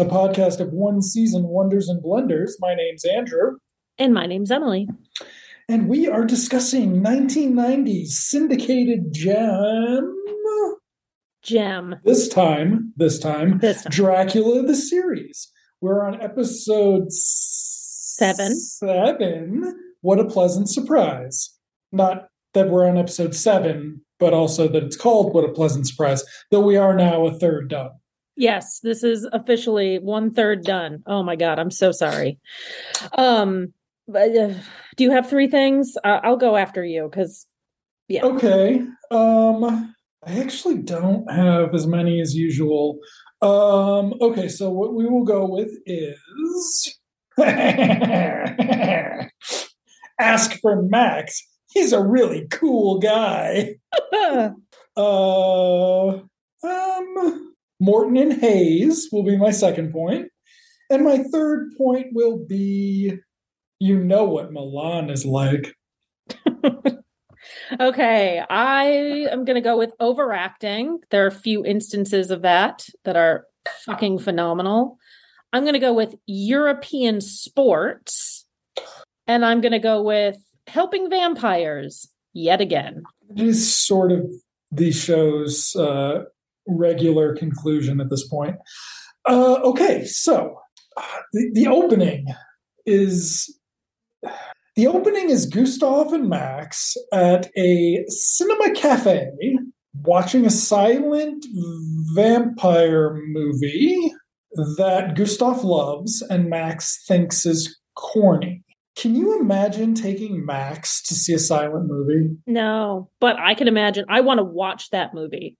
a podcast of one season wonders and blunders. My name's Andrew. And my name's Emily. And we are discussing 1990s syndicated gem. Gem. This time, this time, This time. Dracula the series. We're on episode seven. Seven. What a pleasant surprise. Not that we're on episode seven, but also that it's called What a Pleasant Surprise, though we are now a third done. Yes, this is officially one third done. Oh my god, I'm so sorry. Um, but, uh, do you have three things? Uh, I'll go after you because yeah. Okay. Um I actually don't have as many as usual. Um okay, so what we will go with is Ask for Max. He's a really cool guy. Uh um Morton and Hayes will be my second point. And my third point will be you know what Milan is like. okay, I am going to go with overacting. There are a few instances of that that are fucking phenomenal. I'm going to go with European sports, and I'm going to go with helping vampires yet again. It is sort of the show's uh, regular conclusion at this point. Uh, okay, so uh, the, the opening is the opening is Gustav and Max at a cinema cafe watching a silent vampire movie that Gustav loves and Max thinks is corny. Can you imagine taking Max to see a silent movie? No, but I can imagine. I want to watch that movie.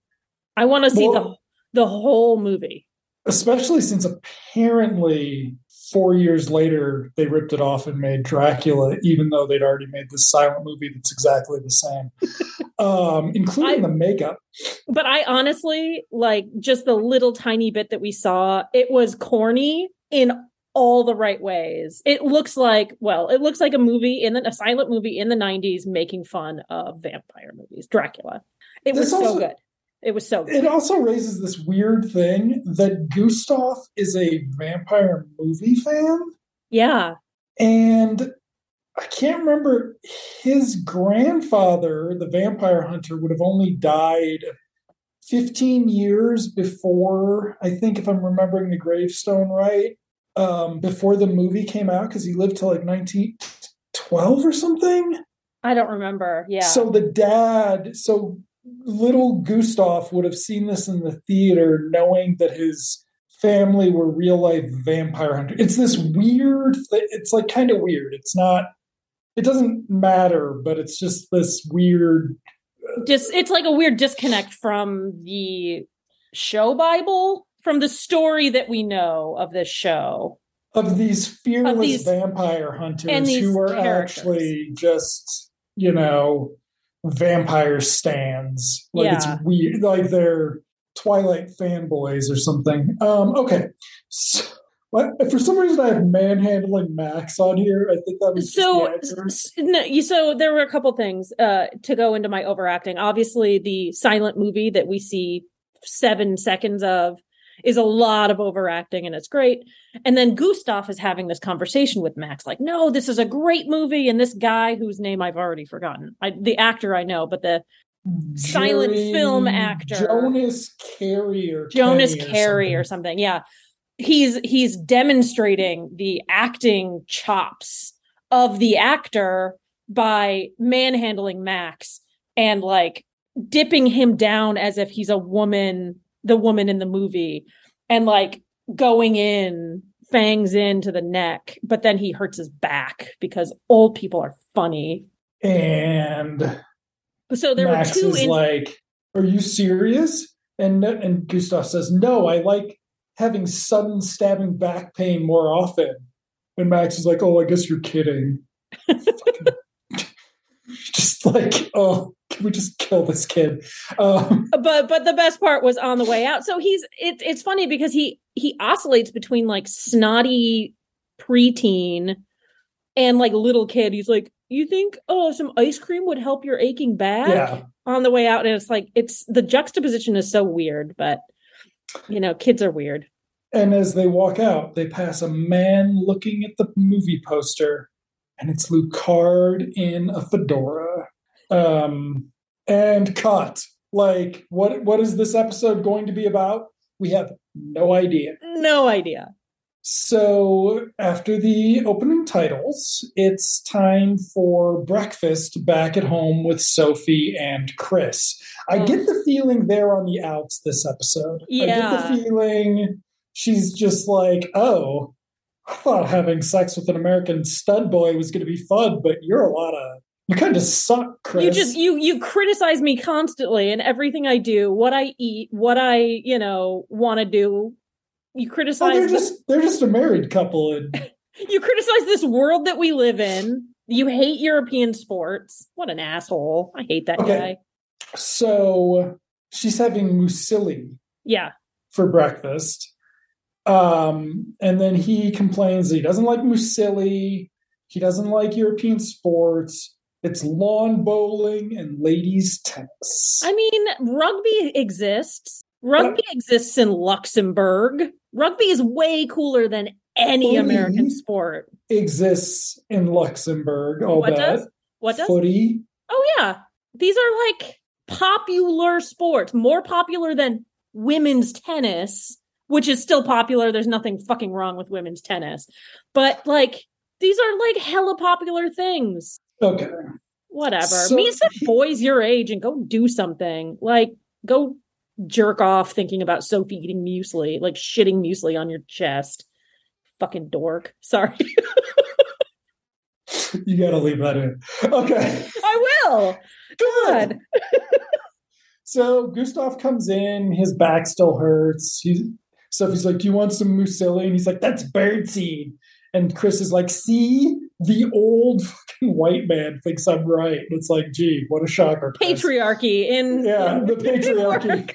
I want to see Well- the the whole movie. Especially since apparently four years later they ripped it off and made Dracula, even though they'd already made this silent movie that's exactly the same, um, including I- the makeup. But I honestly like just the little tiny bit that we saw. It was corny in all the right ways. It looks like well, it looks like a movie in the, a silent movie in the '90s making fun of vampire movies, Dracula. It was This so good. It was so good. It also raises this weird thing that Gustav is a vampire movie fan, yeah, and I can't remember his grandfather, the vampire hunter, would have only died 15 years before, I think, if I'm remembering the gravestone right, um, before the movie came out, because he lived till like 1912 or something. I don't remember. Yeah. So the dad, so little Gustav would have seen this in the theater, knowing that his family were real life vampire hunters. It's this weird. Th- it's like kind of weird. It's not. It doesn't matter, but it's just this weird. Uh, just it's like a weird disconnect from the show Bible, from the story that we know of this show. Of these fearless these- vampire hunters these who are characters. actually just, you know, vampire stands. Like Yeah. it's weird. Like they're Twilight fanboys or something. Um, okay. So, what, for some reason, I have manhandling Max on here. I think that was so no, so there were a couple things uh to go into my overacting obviously the silent movie that we see seven seconds of is a lot of overacting and it's great and then gustav is having this conversation with max like no this is a great movie and this guy whose name i've already forgotten I, the actor i know but the silent film actor. Jonas Carey or Jonas Carey or something. something. Yeah. He's he's demonstrating the acting chops of the actor by manhandling Max and like dipping him down as if he's a woman, the woman in the movie, and like going in, fangs into the neck, but then he hurts his back because old people are funny. And So there Max were two is in- like, "Are you serious?" And and Gustav says, "No, I like having sudden stabbing back pain more often." And Max is like, "Oh, I guess you're kidding." Just like, oh, can we just kill this kid? Um, but but the best part was on the way out. So he's it, it's funny because he he oscillates between like snotty preteen and like little kid. He's like, you think oh some ice cream would help your aching back yeah, on the way out, and it's like it's the juxtaposition is so weird, but You know, kids are weird. And as they walk out, they pass a man looking at the movie poster, and it's Lucard in a fedora. Um, and cut. Like, what what is this episode going to be about? We have no idea. No idea. So after the opening titles, it's time for breakfast back at home with Sophie and Chris. I Mm. get the feeling they're on the outs this episode. I Yeah. get the feeling she's just like, oh, I thought having sex with an American stud boy was going to be fun, but you're a lot of you kind of suck, Chris. You just you you criticize me constantly and everything I do, what I eat, what I, you know, want to do. You Oh, criticize they're just they're just a married couple, and you criticize this world that we live in. You hate European sports. What an asshole. I hate that Okay. guy. so she's having muesli Yeah. for breakfast. Um, and then he complains that he doesn't like muesli, he doesn't like European sports. It's lawn bowling and ladies tennis. I mean, rugby exists. Rugby exists in Luxembourg. Rugby is way cooler than any. American sport. Exists in Luxembourg. I'll What bet. does? What does? Footy. Oh yeah. These are like popular sports, more popular than women's tennis, which is still popular. There's nothing fucking wrong with women's tennis. But like these are like hella popular things. Okay. Whatever. So- Me some boys your age and go do something. Like go jerk off thinking about Sophie eating muesli, like shitting muesli on your chest. Fucking dork. Sorry. You gotta leave that in. Okay. I will. Good. So Gustav comes in, his back still hurts. He's, Sophie's like, Do you want some muesli? And he's like, That's birdseed. And Chris is like, See, the old fucking white man thinks I'm right. It's like, gee, what a shocker. Chris. Patriarchy in Yeah, the patriarchy.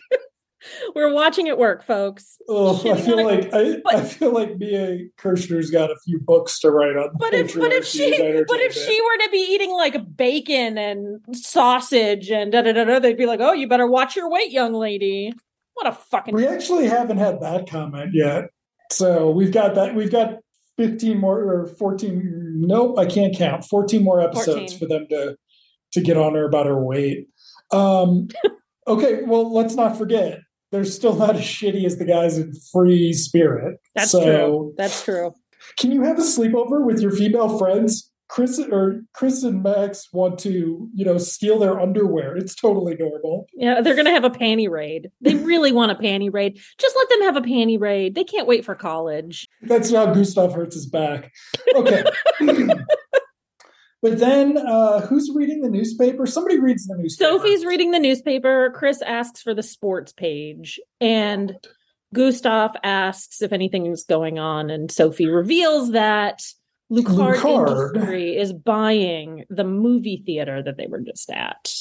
We're watching it work, folks. Oh, I feel like I, but- I feel like Mia Kirshner's got a few books to write on. But if but if she but if she were to be eating like bacon and sausage and da da da da, they'd be like, "Oh, you better watch your weight, young lady." What a fucking We actually haven't had that comment yet. So we've got that. We've got 15 more or 14. Nope, I can't count. 14 more episodes 14. for them to to get on her about her weight. Um, okay, well, let's not forget. They're still not as shitty as the guys in Free Spirit. That's so, true. That's true. Can you have a sleepover with your female friends? Chris or Chris and Max want to, you know, steal their underwear. It's totally normal. Yeah, they're gonna have a panty raid. They really want a panty raid. Just let them have a panty raid. They can't wait for college. That's how Gustav hurts his back. Okay. but then uh who's reading the newspaper? Somebody reads the newspaper. Sophie's reading the newspaper. Chris asks for the sports page, and Gustav asks if anything is going on, and Sophie reveals that Lucard, Lucard. Industry is buying the movie theater that they were just at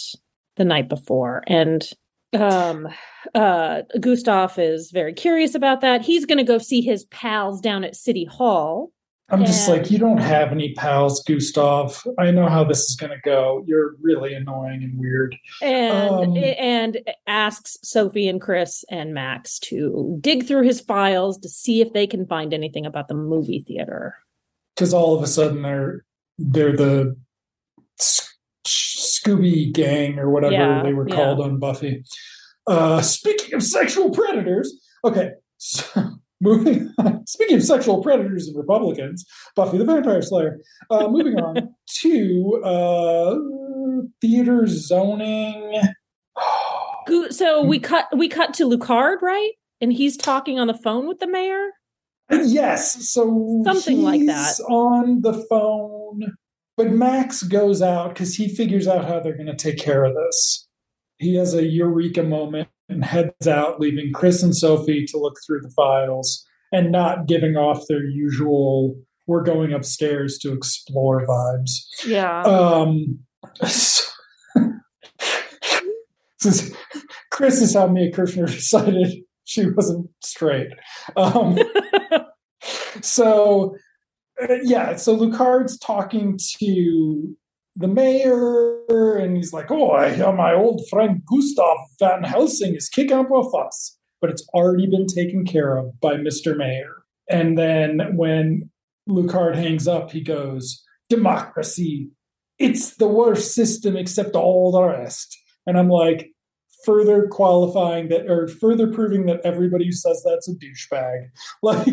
the night before, and um uh Gustav is very curious about that. He's going to go see his pals down at City Hall. I'm just like, you don't have any pals, Gustav. I know how this is gonna go. You're really annoying and weird. and Um, and asks Sophie and Chris and Max to dig through his files to see if they can find anything about the movie theater. Because all of a sudden they're they're the Scooby Gang or whatever Yeah, they were yeah. called on Buffy. Uh, speaking of sexual predators, okay. So, moving on. Speaking of sexual predators and Republicans, Buffy the Vampire Slayer. Uh, moving on to uh, theater zoning. So we cut we cut to Lucard, right? And he's talking on the phone with the mayor. Yes, so Something like that. on the phone, but Max goes out because he figures out how they're going to take care of this. He has a eureka moment and heads out, leaving Chris and Sophie to look through the files and not giving off their usual "we're going upstairs to explore" vibes. Yeah. Um, so- Chris is how Mia Kirshner decided she wasn't straight. Um, so, uh, yeah, so Lucard's talking to the mayor, and he's like, "Oh, I hear my old friend Gustav Van Helsing is kicking up a fuss." but it's already been taken care of by Mr. Mayor. And then when Lucard hangs up, he goes, Democracy, it's the worst system except all the rest. And I'm like, further qualifying that or further proving that everybody who says that's a douchebag. Like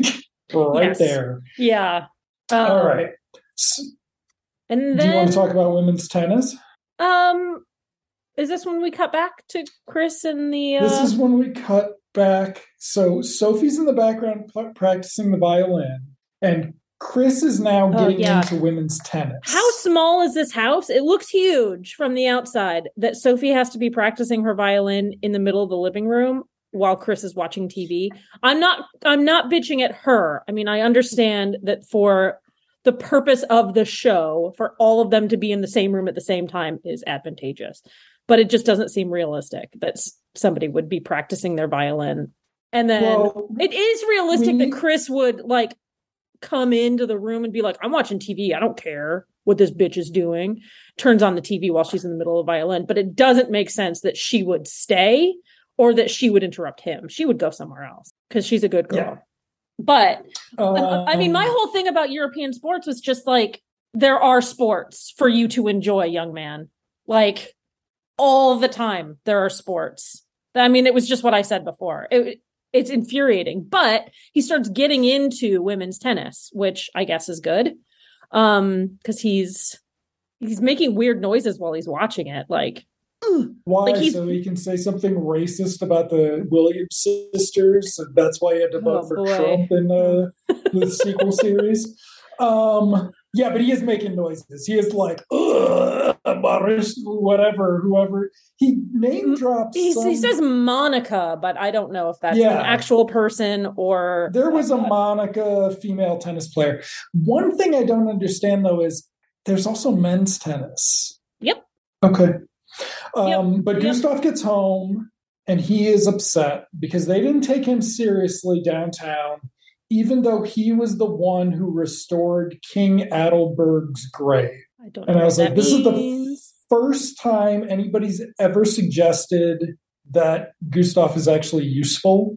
right Yes. there. Yeah. All Um, right. S- And Do you want to talk about women's tennis? um is this when we cut back to Chris and the uh This is when we cut back. So Sophie's in the background practicing the violin, and Chris is now Oh, getting yeah. into women's tennis. How small is this house? It looks huge from the outside. That Sophie has to be practicing her violin in the middle of the living room while Chris is watching TV. I'm not I'm not bitching at her. I mean, I understand that for the purpose of the show, for all of them to be in the same room at the same time is advantageous. But it just doesn't seem realistic that somebody would be practicing their violin. And then Well, it is realistic we- that Chris would like come into the room and be like, I'm watching TV. I don't care what this bitch is doing. Turns on the TV while she's in the middle of violin. But it doesn't make sense that she would stay or that she would interrupt him. She would go somewhere else because she's a good girl. Yeah. But I- I mean, my whole thing about European sports was just like there are sports for you to enjoy, young man. Like all the time, there are sports. I mean, it was just what I said before. It, it's infuriating, but he starts getting into women's tennis, which I guess is good, um, because he's he's making weird noises while he's watching it. Like, Why? Like so he can say something racist about the Williams sisters. and That's why he had to vote Oh, for. Trump in uh, the sequel series. Um, yeah, but he is making noises. He is like, whatever, whoever. He name drops. he, some- he says Monica, but I don't know if that's Yeah. an actual person or there was a Monica female tennis player. One thing I don't understand though is there's also men's tennis. Yep. Okay. Um, but Yep. Gustav gets home and he is upset because they didn't take him seriously downtown, even though he was the one who restored King Adelberg's grave. I don't And I was like, this is the first time anybody's ever suggested that Gustav is actually useful.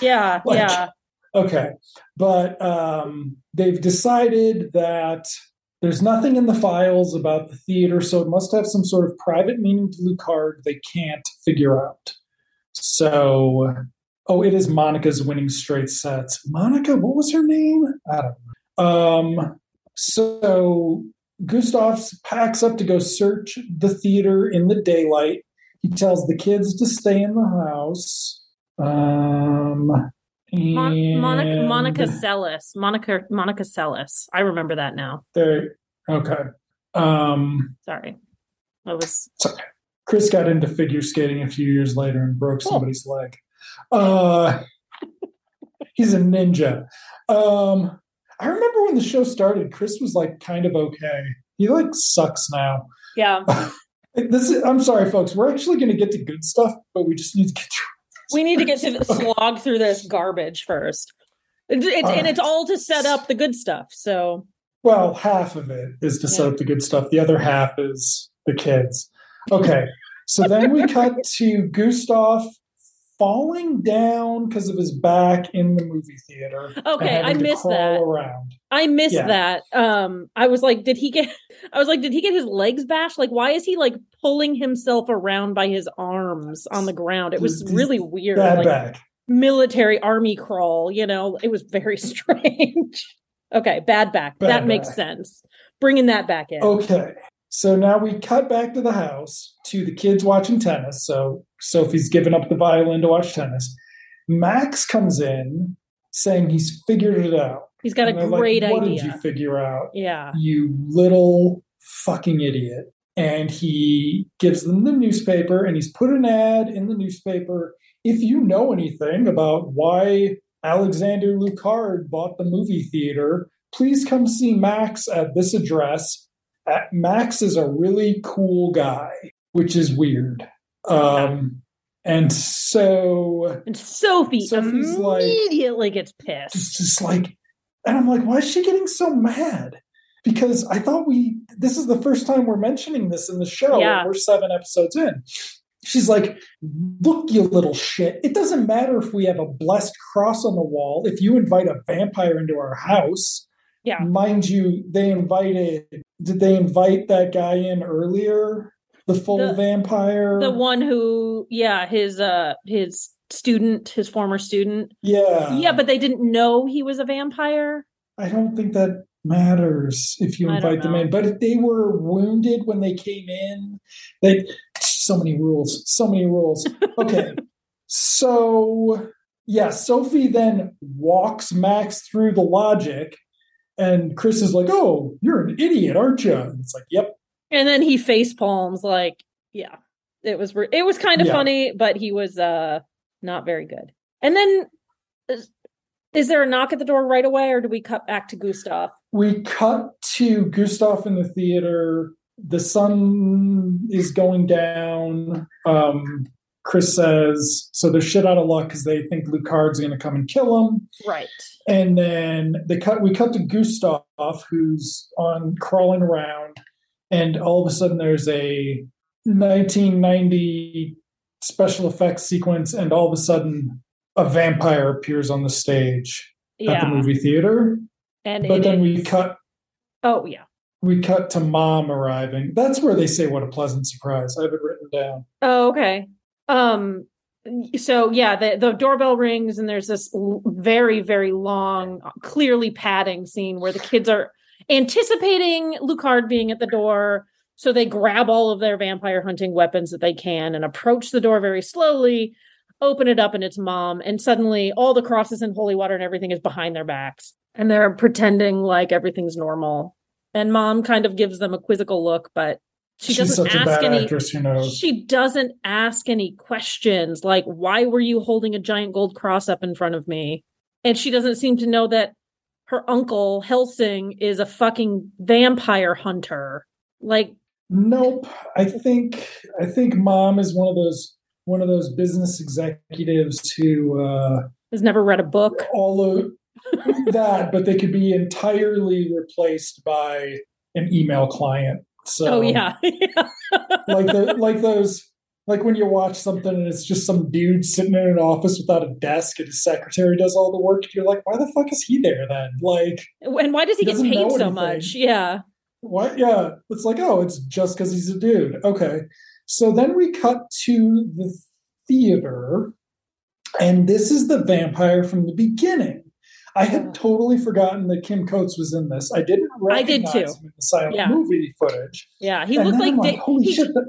yeah, like- yeah. Okay. But um, they've decided that there's nothing in the files about the theater, so it must have some sort of private meaning to Lucard they can't figure out. So, oh, it is Monica's winning straight sets. Monica, what was her name? I don't know. Um, so Gustav packs up to go search the theater in the daylight. He tells the kids to stay in the house. Um, Mon- Monica Monica Seles. Monica Monica Seles. I remember that now. There. Okay. Um, Sorry. I was Sorry. Chris got into figure skating a few years later and broke Cool. somebody's leg. Uh, he's a ninja. Um, I remember when the show started, Chris was like kind of okay. He like sucks now. yeah. This is, I'm sorry, folks. We're actually going to get to good stuff, but we just need to get through. We need to get to the slog through this garbage first. It- it's- and it's all to set up the good stuff. So Well, half of it is to set up the good stuff. The other half is the kids. Okay. So then we cut to Gustav falling down because of his back in the movie theater. Okay, I missed that. Around. I missed Yeah. that. Um, I was like, did he get? I was like, did he get his legs bashed? Like, why is he like pulling himself around by his arms on the ground? It was This- really weird, Bad like back. military army crawl. You know, it was very strange. okay, bad back. Bad that makes sense. Bringing that back in. Okay. So now we cut back to the house to the kids watching tennis. So Sophie's given up the violin to watch tennis. Max comes in saying he's figured it out. He's got a And like, great what idea. did you figure out? yeah. you little fucking idiot. And he gives them the newspaper and he's put an ad in the newspaper. If you know anything about why Alexander Lucard bought the movie theater, please come see Max at this address. Uh, Max is a really cool guy, which is weird. Um, and so And Sophie Sophie's like- immediately gets it's pissed. just like and i'm like why is she getting so mad because i thought we this is the first time we're mentioning this in the show Yeah. we're seven episodes in she's like, Look, you little shit. It doesn't matter if we have a blessed cross on the wall. If you invite a vampire into our house, Yeah. mind you, they invited, did they invite that guy in earlier? The full The- vampire? The one who, yeah, his uh his student, his former student. Yeah. yeah, but they didn't know he was a vampire. I don't think that matters if you invite them in. But if they were wounded when they came in, they so many rules, so many rules. Okay. so yeah, Sophie then walks Max through the logic, and Chris is like, "Oh, you're an idiot, aren't you?" And it's like, "Yep." And then he face palms like, yeah. It was re- it was kind of Yeah. funny, but he was uh not very good. And then is, is there a knock at the door right away or do we cut back to Gustav? We cut to Gustav in the theater. The sun is going down. Um, Chris says, so they're shit out of luck because they think Lucard's going to come and kill them. Right. And then they cut. We cut to Gustav, who's on crawling around, and all of a sudden there's a 1990 special effects sequence, and all of a sudden a vampire appears on the stage at the movie theater. And But then we cut Oh yeah. we cut to mom arriving. That's where they say what a pleasant surprise. I have it written down. Oh, okay. Um so yeah, the the doorbell rings and there's this very very long clearly padding scene where the kids are anticipating Lucard being at the door so they grab all of their vampire hunting weapons that they can and approach the door very slowly, open it up and it's mom and suddenly all the crosses and holy water and everything is behind their backs and they're pretending like everything's normal. And mom kind of gives them a quizzical look but she She's doesn't such a ask bad any actress who knows. she doesn't ask any questions like why were you holding a giant gold cross up in front of me and she doesn't seem to know that her uncle helsing is a fucking vampire hunter like Nope. I think I think mom is one of those one of those business executives who uh has never read a book all of that, but they could be entirely replaced by an email client. So oh yeah like the like those like when you watch something and it's just some dude sitting in an office without a desk and his secretary does all the work, you're like, why the fuck is he there then? Like and why does he He get paid so anything. much yeah What? Yeah. It's like, oh, it's just because he's a dude. Okay. So then we cut to the theater, and this is the vampire from the beginning. I had totally forgotten that Kim Coates was in this. I didn't I did recognize too. him in the silent Yeah. movie footage. yeah he And looked like, I'm Da- holy he, shit! That,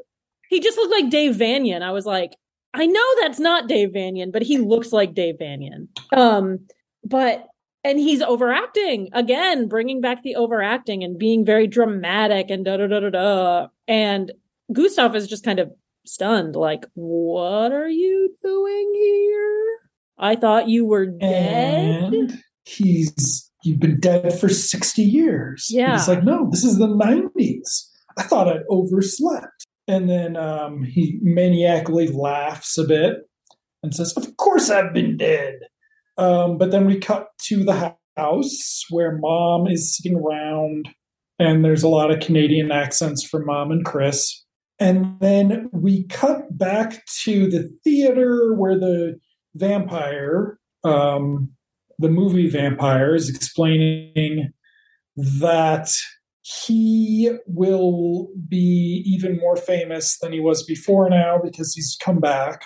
he just looked like dave vanian i was like i know that's not dave vanian but he looks like dave vanian um but and he's overacting again bringing back the overacting and being very dramatic and da da da da da and gustav is just kind of stunned like what are you doing here i thought you were dead and he's you've been dead for 60 years. And Yeah. He's like, no, this is the 90s. I thought I'd overslept. And then um, he maniacally laughs a bit and says, Of course I've been dead. Um, but then we cut to the house where mom is sitting around, and there's a lot of Canadian accents from mom and Chris. And then we cut back to the theater where the vampire, um, the movie vampire, is explaining that he will be even more famous than he was before now because he's come back.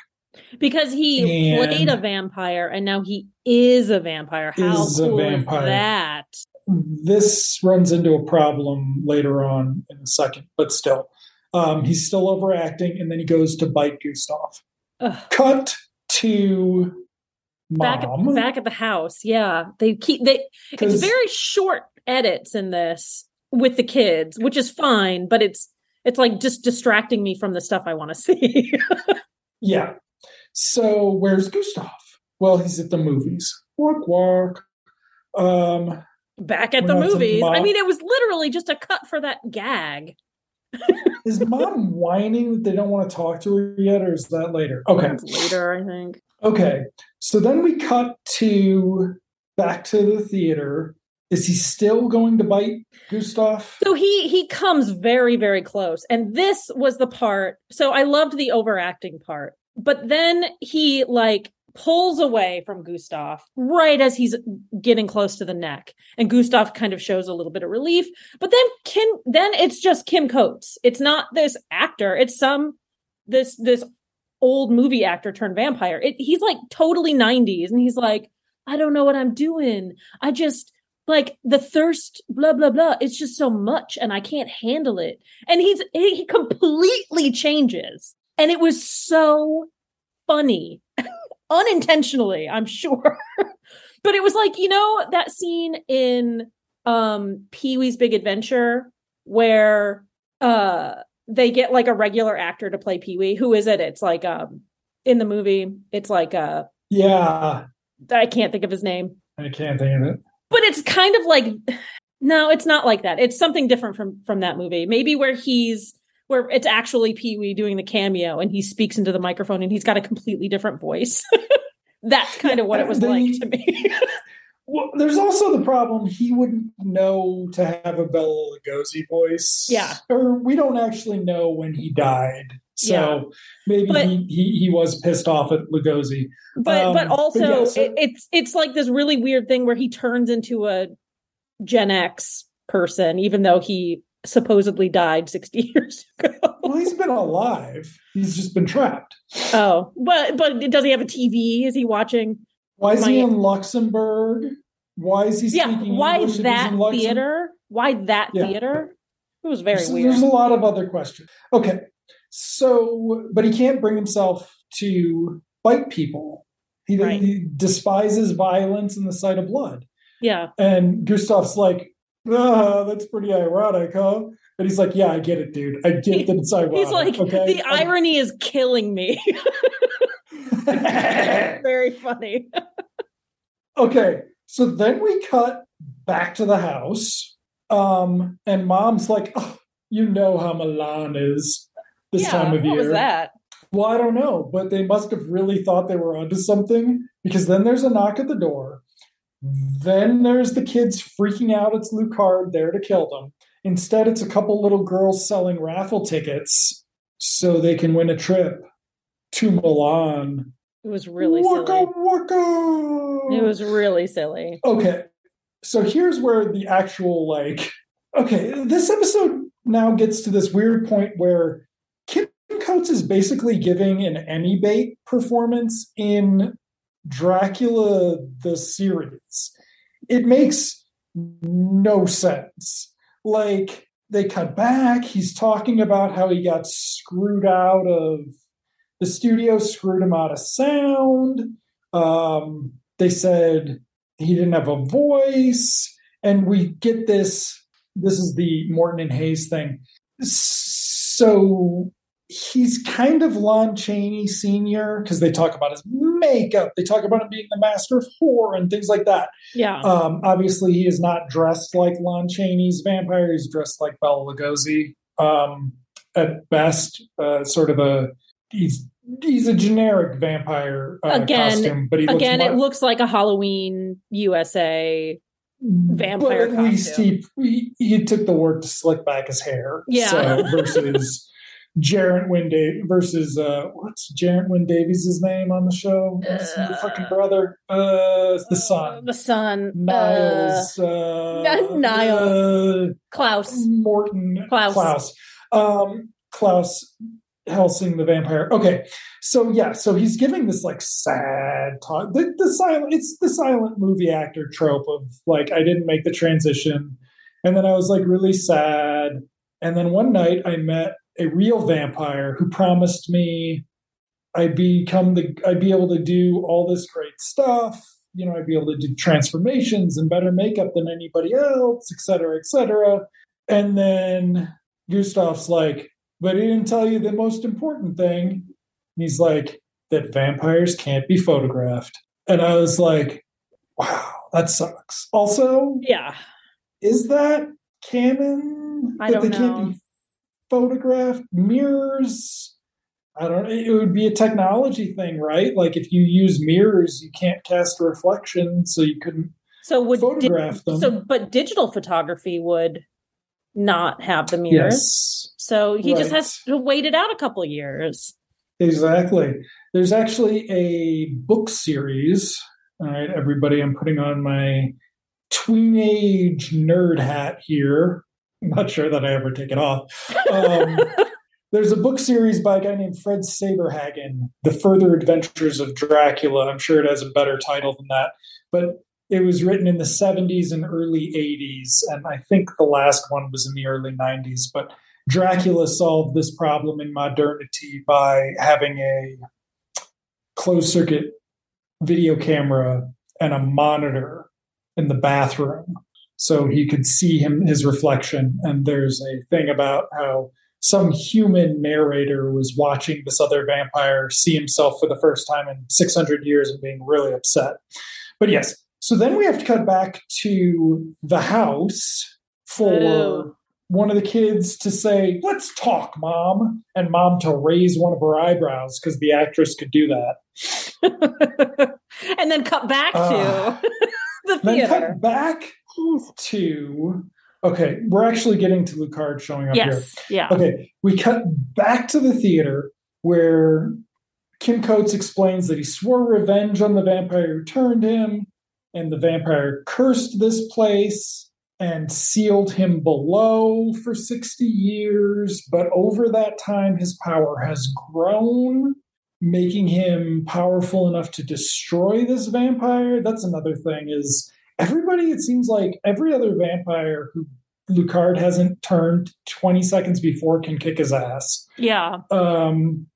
because he And- played a vampire and now he is a vampire how Is a cool vampire. is that This runs into a problem later on in a second, but still. Um, he's still overacting, and then he goes to bite Gustav. Ugh. Cut to back mom. at, back at the house yeah they keep they It's very short edits in this with the kids which is fine but it's it's like just distracting me from the stuff i want to see Yeah. So where's Gustav? Well, he's at the movies. Walk, walk. Um, back at the movies i mean it was literally just a cut for that gag is mom whining that they don't want to talk to her yet, or is that later? Okay. Later i think Okay. So then we cut to back to the theater, is he still going to bite Gustav? So he he comes very very close, and this was the part. So I loved the overacting part, but then he like pulls away from Gustav right as he's getting close to the neck, and Gustav kind of shows a little bit of relief. But then Kim, then it's just Kim Coates. It's not this actor. It's some this this old movie actor turned vampire. It, he's like totally 90s, and he's like, I don't know what I'm doing. I just like the thirst, blah blah blah. It's just so much, and I can't handle it. And he's he completely changes, and it was so funny, unintentionally, I'm sure. but it was like you know that scene in um Pee Wee's Big Adventure where uh they get like a regular actor to play Pee Wee. Who is it? It's like um in the movie. It's like uh yeah. I can't think of his name. I can't think of it. But it's kind of like no, it's not like that. It's something different from from that movie. Maybe where he's where it's actually Pee Wee doing the cameo and he speaks into the microphone and he's got a completely different voice. That's kind of what it was They- like to me. Well, there's also the problem he wouldn't know to have a Bela Lugosi voice. Yeah. Or we don't actually know when he died. So Yeah. maybe But- he, he, he was pissed off at Lugosi. but Um, but but also yeah, so- it, it's it's like this really weird thing where he turns into a Gen X person, even though he supposedly died 60 years ago. Well, he's been alive. He's just been trapped. Oh, but but does he have a TV? Is he watching? Why is he in Luxembourg? Why is he Yeah, speaking why English that theater? Why that Yeah. theater? It was very There's- weird. There's a lot of other questions. Okay. So, but he can't bring himself to bite people. He, Right. he despises violence and the sight of blood. Yeah, And Gustav's like, ah, that's pretty ironic, huh? And he's like, yeah, I get it, dude. I get that it's ironic. he's like okay? the irony is killing me. very funny. Okay. So then we cut back to the house. Um, and mom's like, oh, you know how Milan is this yeah, time of what year. was that? Well, I don't know, but they must have really thought they were onto something because then there's a knock at the door. Then there's the kids freaking out it's Lucard there to kill them. Instead, it's a couple little girls selling raffle tickets so they can win a trip to Milan. It was really waka, silly. waka. It was really silly. Okay. So here's where the actual like okay, this episode now gets to this weird point where Kim Coates is basically giving an Emmy bait performance in Dracula the series. It makes no sense. Like they cut back, he's talking about how he got screwed out of the studio screwed him out of sound. Um, they said he didn't have a voice, and we get this. This is the Morton and Hayes thing. So he's kind of Lon Chaney Senior because they talk about his makeup. They talk about him being the master of horror and things like that. Yeah. Um, obviously, he is not dressed like Lon Chaney's vampire. He's dressed like Bela Lugosi. Um, at best, uh, sort of a he's he's a generic vampire uh, Again- costume, but he looks Again, it looks like a Halloween USA. vampire But at least he, he he took the work to slick back his hair. Yeah. So versus Geraint Wyn versus uh what's Geraint Wyn Davies' name on the show? The fucking brother? Uh the son. The son. Niles. Uh, Niles. uh, Klaus. Morton Klaus. Klaus. Um, Klaus Helsing the vampire. Okay, so yeah, so he's giving this like sad talk. The, the silent, it's the silent movie actor trope of like I didn't make the transition, and then I was like really sad, and then one night I met a real vampire who promised me I'd become the I'd be able to do all this great stuff. You know, I'd be able to do transformations and better makeup than anybody else, et cetera, et cetera. And then Gustav's like, but he didn't tell you the most important thing. And he's like, that vampires can't be photographed. And I was like, wow, that sucks. Also, Yeah. is that canon? I that don't they know. can't be photographed? Mirrors? I don't know. it would be a technology thing, right? Like if you use mirrors, you can't cast a reflection, so you couldn't So would di- photograph them. so but digital photography would not have the mirrors. yes, So he just has to wait it out a couple of years. exactly. There's actually a book series. All right, everybody, I'm putting on my tweenage nerd hat here. I'm not sure that I ever take it off. Um, there's a book series by a guy named Fred Saberhagen, The Further Adventures of Dracula. I'm sure it has a better title than that, but it was written in the 70s and early 80s, and I think the last one was in the early 90s. But Dracula solved this problem in modernity by having a closed circuit video camera and a monitor in the bathroom so he could see him his reflection and there's a thing about how some human narrator was watching this other vampire see himself for the first time in 600 years and being really upset but yes so then we have to cut back to the house for Oh. One of the kids to say let's talk mom and mom to raise one of her eyebrows because the actress could do that and then cut back Ah. to the theater. then cut back to okay we're actually getting to lucard showing up here Yeah. Okay, we cut back to the theater where Kim Coates explains that he swore revenge on the vampire who turned him, and the vampire cursed this place and sealed him below for 60 years. But over that time, his power has grown, making him powerful enough to destroy this vampire. That's another thing is everybody, it seems like every other vampire who Lucard hasn't turned 20 seconds before can kick his ass, Yeah. um,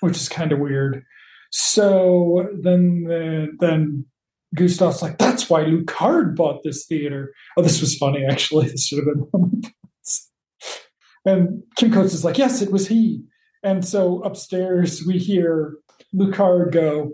which is kind of weird. So then, the, then Gustav's like, "That's why Lucard bought this theater." Oh, this was funny. Actually, this should have been one of. And Kim Coates is like, "Yes, it was he." And so upstairs we hear Lucard go,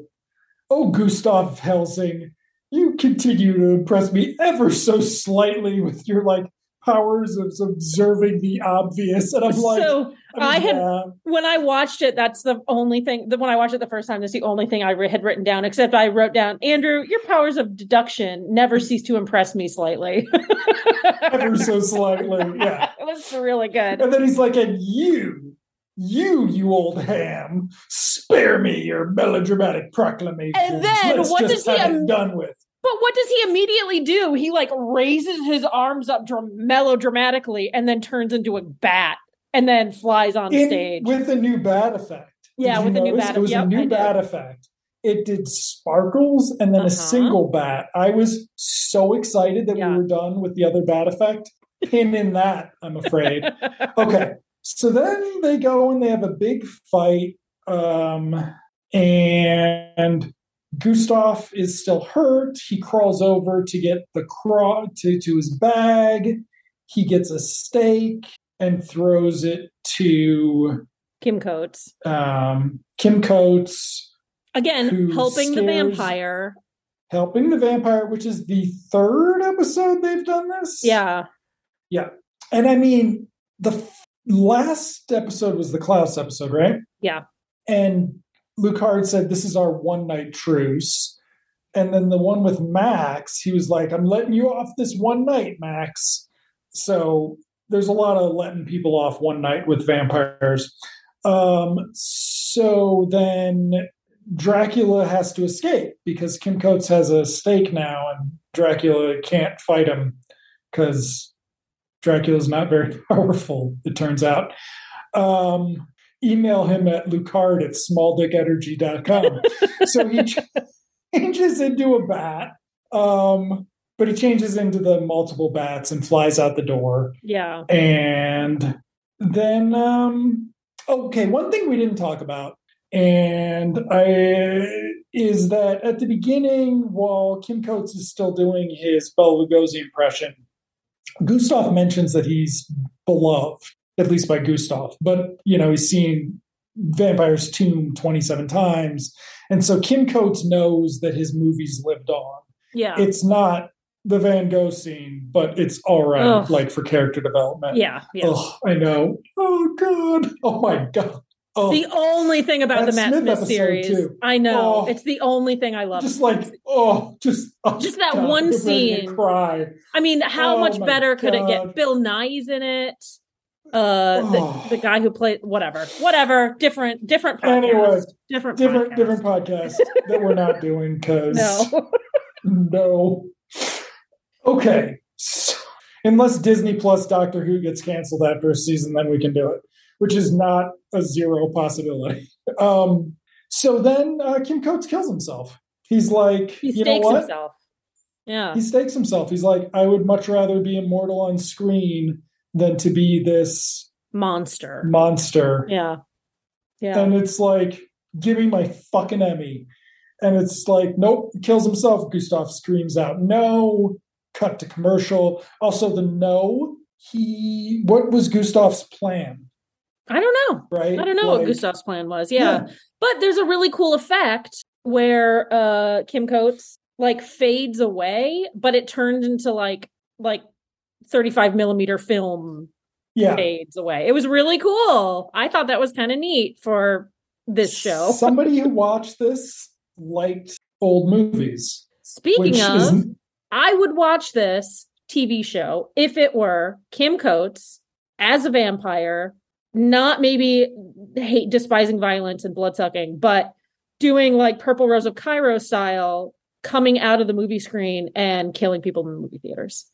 "Oh, Gustav Helsing, you continue to impress me ever so slightly with your like." Powers of observing the obvious and i'm like so I had- yeah. when I watched it, that's the only thing. The, when I watched it the first time, that's the only thing I had written down. Except I wrote down, Andrew, your powers of deduction never cease to impress me slightly. ever so slightly yeah it was really good. And then he's like, and you, you, you old ham, spare me your melodramatic proclamation. And then Let's what does he have it done with? But what does he immediately do? He like raises his arms up dram- melodramatically and then turns into a bat and then flies on In- stage. with a new bat effect. Yeah, with a new bat- It was yep, a new bat effect. It did sparkles and then Uh-huh. a single bat. I was so excited that Yeah. we were done with the other bat effect. Pin in that, I'm afraid. okay so then they go and they have a big fight um and gustav is still hurt he crawls over to get the craw to, to his bag he gets a stake and throws it to Kim Coates um, kim coates again helping the vampire. helping the vampire which is the third episode they've done this Yeah. Yeah, and i mean the f- last episode was the klaus episode right Yeah. And Lucard said, This is our one night truce. And then the one with Max, he was like, I'm letting you off this one night, Max. So there's a lot of letting people off one night with vampires. Um, so then Dracula has to escape because Kim Coates has a stake now, and Dracula can't fight him because Dracula's not very powerful, it turns out. Um, email him at lucard at smalldickenergy.com. so he ch- changes into a bat, um, but he changes into the multiple bats and flies out the door. yeah. And then, um, okay, one thing we didn't talk about, and I is that at the beginning, while Kim Coates is still doing his Bela Lugosi impression, Gustav mentions that he's beloved, at least by Gustav. But you know, he's seen Vampire's Tomb 27 times, and so Kim Coates knows that his movies lived on Yeah. it's not the Van Gogh scene, but it's all right, Ugh. like for character development. yeah. Yeah. Oh, I know. Oh God. Oh my God. oh, The only thing about the Matt Smith Smith series, too. I know Oh. it's the only thing I love. just like oh, just oh, Just that God, one I'm ready to scene. Cry. I mean, how Oh much better could it get? Bill Nighy's in it. Uh, Oh. the, the guy who played whatever, whatever, different, different podcast, Anyway, different, Different podcast. different podcast that we're not doing because No, no. Okay. So, unless Disney Plus Doctor Who gets canceled after a season, then we can do it, which is not a zero possibility. Um, so then uh, Kim Coates kills himself. He's like, he you know what? himself. Yeah, He stakes himself. He's like, I would much rather be immortal on screen than to be this monster. monster. Yeah, yeah. And it's like, give me my fucking Emmy. And it's like, nope, kills himself. Gustav screams out, no. Cut to commercial. Also, the no, he, what was Gustav's plan, I don't know. right? I don't know what Gustav's plan was. Yeah. But there's a really cool effect where uh Kim Coates like fades away, but it turned into like like 35 millimeter film Yeah. fades away. It was really cool. I thought that was kind of neat for this show. Somebody who watched this liked old movies. Speaking of, is, I would watch this TV show if it were Kim Coates as a vampire, not maybe hate despising violence and blood sucking, but doing like Purple Rose of Cairo style, coming out of the movie screen and killing people in the movie theaters.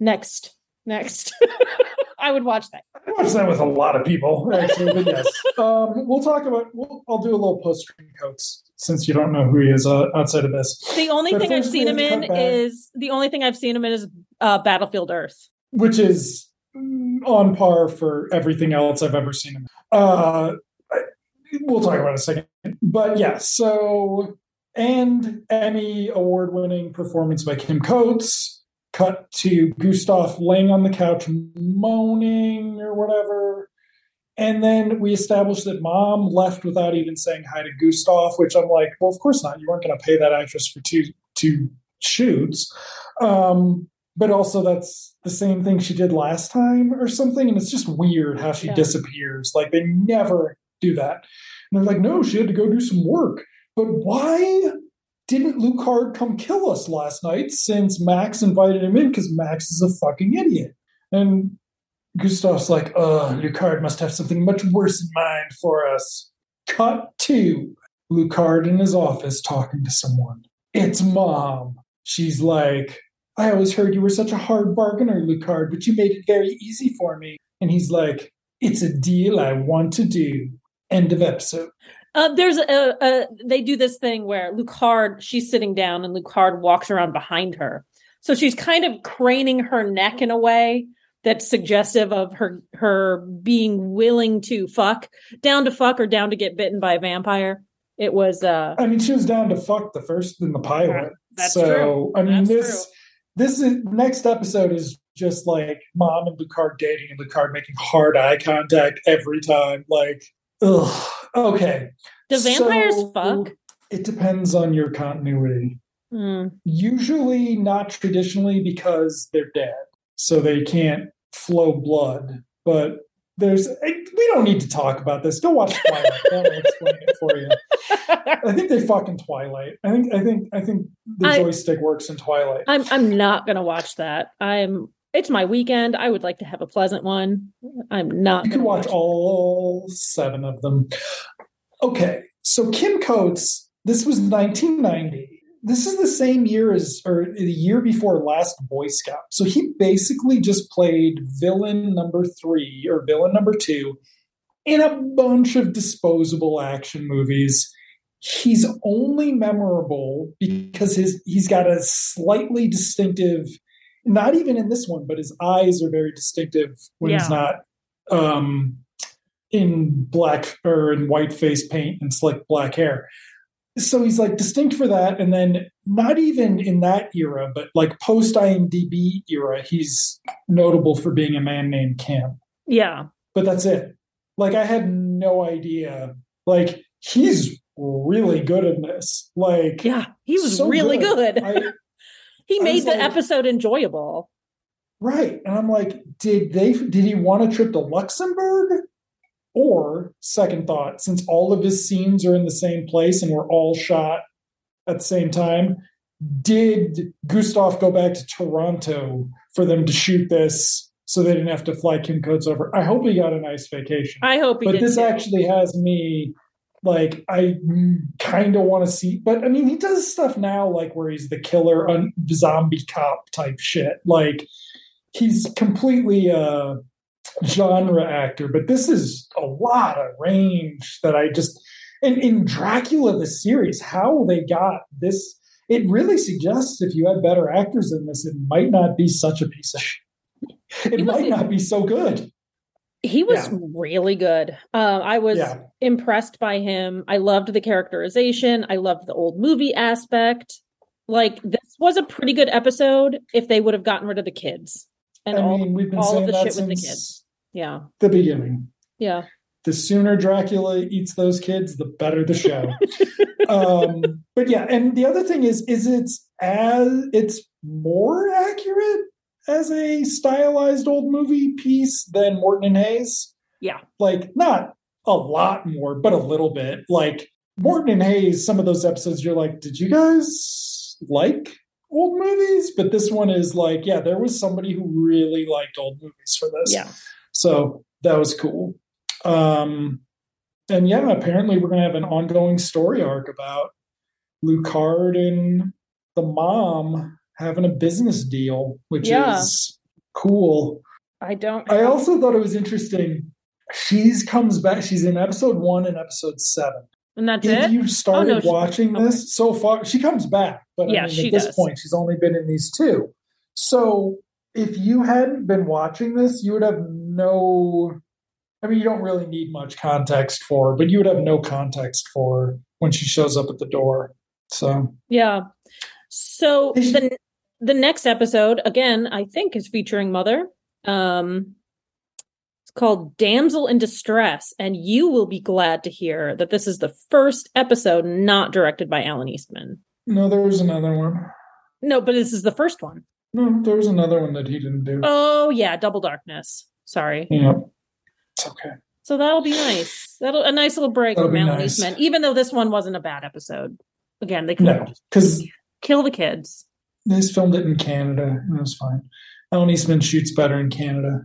Next. Next. I would watch that. I watched that with a lot of people, actually, but yes. Um, we'll talk about, we'll, I'll do a little post screen Coates since you don't know who he is uh, outside of this, The only But thing I've seen him in back. is the only thing I've seen him in is uh, Battlefield Earth. which is mm, on par for everything else I've ever seen him. Uh, I- we'll talk about it in a second. But yeah, so, and Emmy award winning performance by Kim Coates. Cut to Gustav laying on the couch moaning or whatever. And then we established that mom left without even saying hi to Gustav, which I'm like, well, of course not. You weren't going to pay that actress for two two shoots. Um, but also, that's the same thing she did last time or something. And it's just weird how she Yeah. disappears. Like they never do that. And they're like, no, she had to go do some work. But why didn't Lucard come kill us last night since Max invited him in? Because Max is a fucking idiot. And Gustav's like, uh, Lucard must have something much worse in mind for us. Cut to Lucard in his office talking to someone. It's mom. She's like, I always heard you were such a hard bargainer, Lucard, but you made it very easy for me. And he's like, It's a deal I want to do. End of episode. Uh, there's a, a they do this thing where Lucard she's sitting down and Lucard walks around behind her, so she's kind of craning her neck in a way that's suggestive of her her being willing to fuck down to fuck or down to get bitten by a vampire. It was uh I mean, she was down to fuck the first in the pilot. That's so, true. I mean, That's this true. this is next episode is just like mom and Lucard dating and Lucard making hard eye contact every time. Like, ugh. Okay. do vampires So, fuck? It depends on your continuity. Hmm. Usually not traditionally because they're dead. So they can't flow blood. But there's we don't need to talk about this. Go watch Twilight. That'll explain it for you. I think they fucking Twilight. I think I think I think the I- joystick works in Twilight. I'm I'm not gonna watch that. I'm it's my weekend. I would like to have a pleasant one. I'm not You can gonna watch all seven of them. Okay, so Kim Coates, this was 1990. This is the same year as, or the year before Last Boy Scout. So he basically just played villain number three or villain number two in a bunch of disposable action movies. He's only memorable because his he's got a slightly distinctive, not even in this one, but his eyes are very distinctive when he's not um, in black or in white face paint and slick black hair. So he's like distinct for that. And then not even in that era, but like post IMDb era, he's notable for being a man named Cam. Yeah. But that's it. Like I had no idea. Like he's really good in this. Like Yeah. He was so really good. I, he made the like- episode enjoyable. Right. And I'm like, did they did he want a trip to Luxembourg? Or, second thought, since all of his scenes are in the same place and were all shot at the same time, did Gustav go back to Toronto for them to shoot this so they didn't have to fly Kim Coates over? I hope he got a nice vacation. I hope he but this too. actually has me like I kind of want to see. But I mean, he does stuff now like where he's the killer on zombie cop type shit. Like he's completely a genre actor, but this is a lot of range that I just. And in Dracula the series, how they got this, it really suggests if you had better actors in this, it might not be such a piece of shit. It might not be so good. He was yeah. really good. Uh, I was Yeah. impressed by him. I loved the characterization. I loved the old movie aspect. Like this was a pretty good episode if they would have gotten rid of the kids and I all. mean, we've been all of the shit with the kids. yeah, the beginning. yeah. The sooner Dracula eats those kids, the better the show. um, but yeah, and the other thing is, is it's as it's more accurate as a stylized old movie piece than Morton and Hayes. Yeah. like not a lot more, but a little bit. Like Morton and Hayes, some of those episodes, you're like, did you guys like old movies? But this one is like, yeah, there was somebody who really liked old movies for this. Yeah. So that was cool. Um, and yeah, apparently we're going to have an ongoing story arc about Lucard and the mom having a business deal, which Yeah. is cool. I don't. I also thought it was interesting. She's comes back. She's in episode one and episode seven. and that's If it. you started Oh, no, she- watching this so far, she comes back. But Yeah, I mean, she at this does. point, she's only been in these two. So if you hadn't been watching this, you would have no. I mean, you don't really need much context for, her, but you would have no context for when she shows up at the door. So Yeah. So she- the the next episode again, I think, is featuring Mother. Um, it's called "Damsel in Distress," and you will be glad to hear that this is the first episode not directed by Alan Eastman. no, there was another one. No, but this is the first one. No, there was another one that he didn't do. Oh yeah, Double Darkness. Sorry. Yeah, it's okay. So that'll be nice. That'll a nice little break That'll from Alan nice. Eastman, even though this one wasn't a bad episode. Again, they could No, because kill the kids. They just filmed it in Canada. and It was fine. Alan Eastman shoots better in Canada.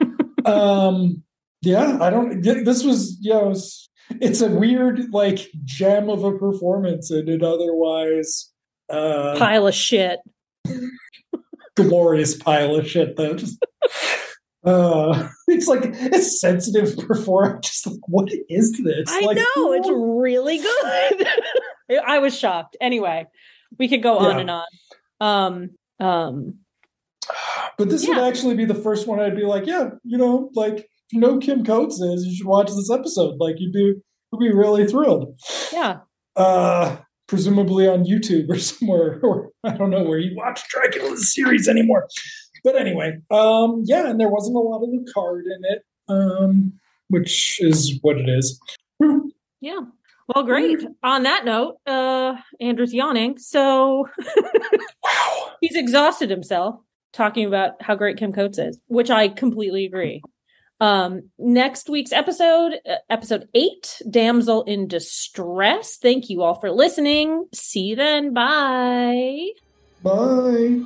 um, yeah, I don't. This was yeah. It was, it's a weird like gem of a performance, and an otherwise uh, Pile of shit. glorious pile of shit. Though, just uh, it's like a sensitive performance. Just like, what is this? I like, know it's really good. I was shocked. Anyway, we could go on Yeah. and on. Um, um, But this would actually be the first one I'd be like, yeah, you know, like if you know Kim Coates is, you should watch this episode. Like you'd be you'd be really thrilled. yeah, Uh presumably on YouTube or somewhere, or I don't know where you watch Dracula series anymore. But anyway, um, yeah, and there wasn't a lot of Lucard in it, um, which is what it is. yeah. Well, great. On that note, uh, Andrew's yawning, so Wow. he's exhausted himself talking about how great Kim Coates is, which I completely agree. Um, next week's episode, uh, episode eight, Damsel in Distress. Thank you all for listening. See you then. Bye. Bye.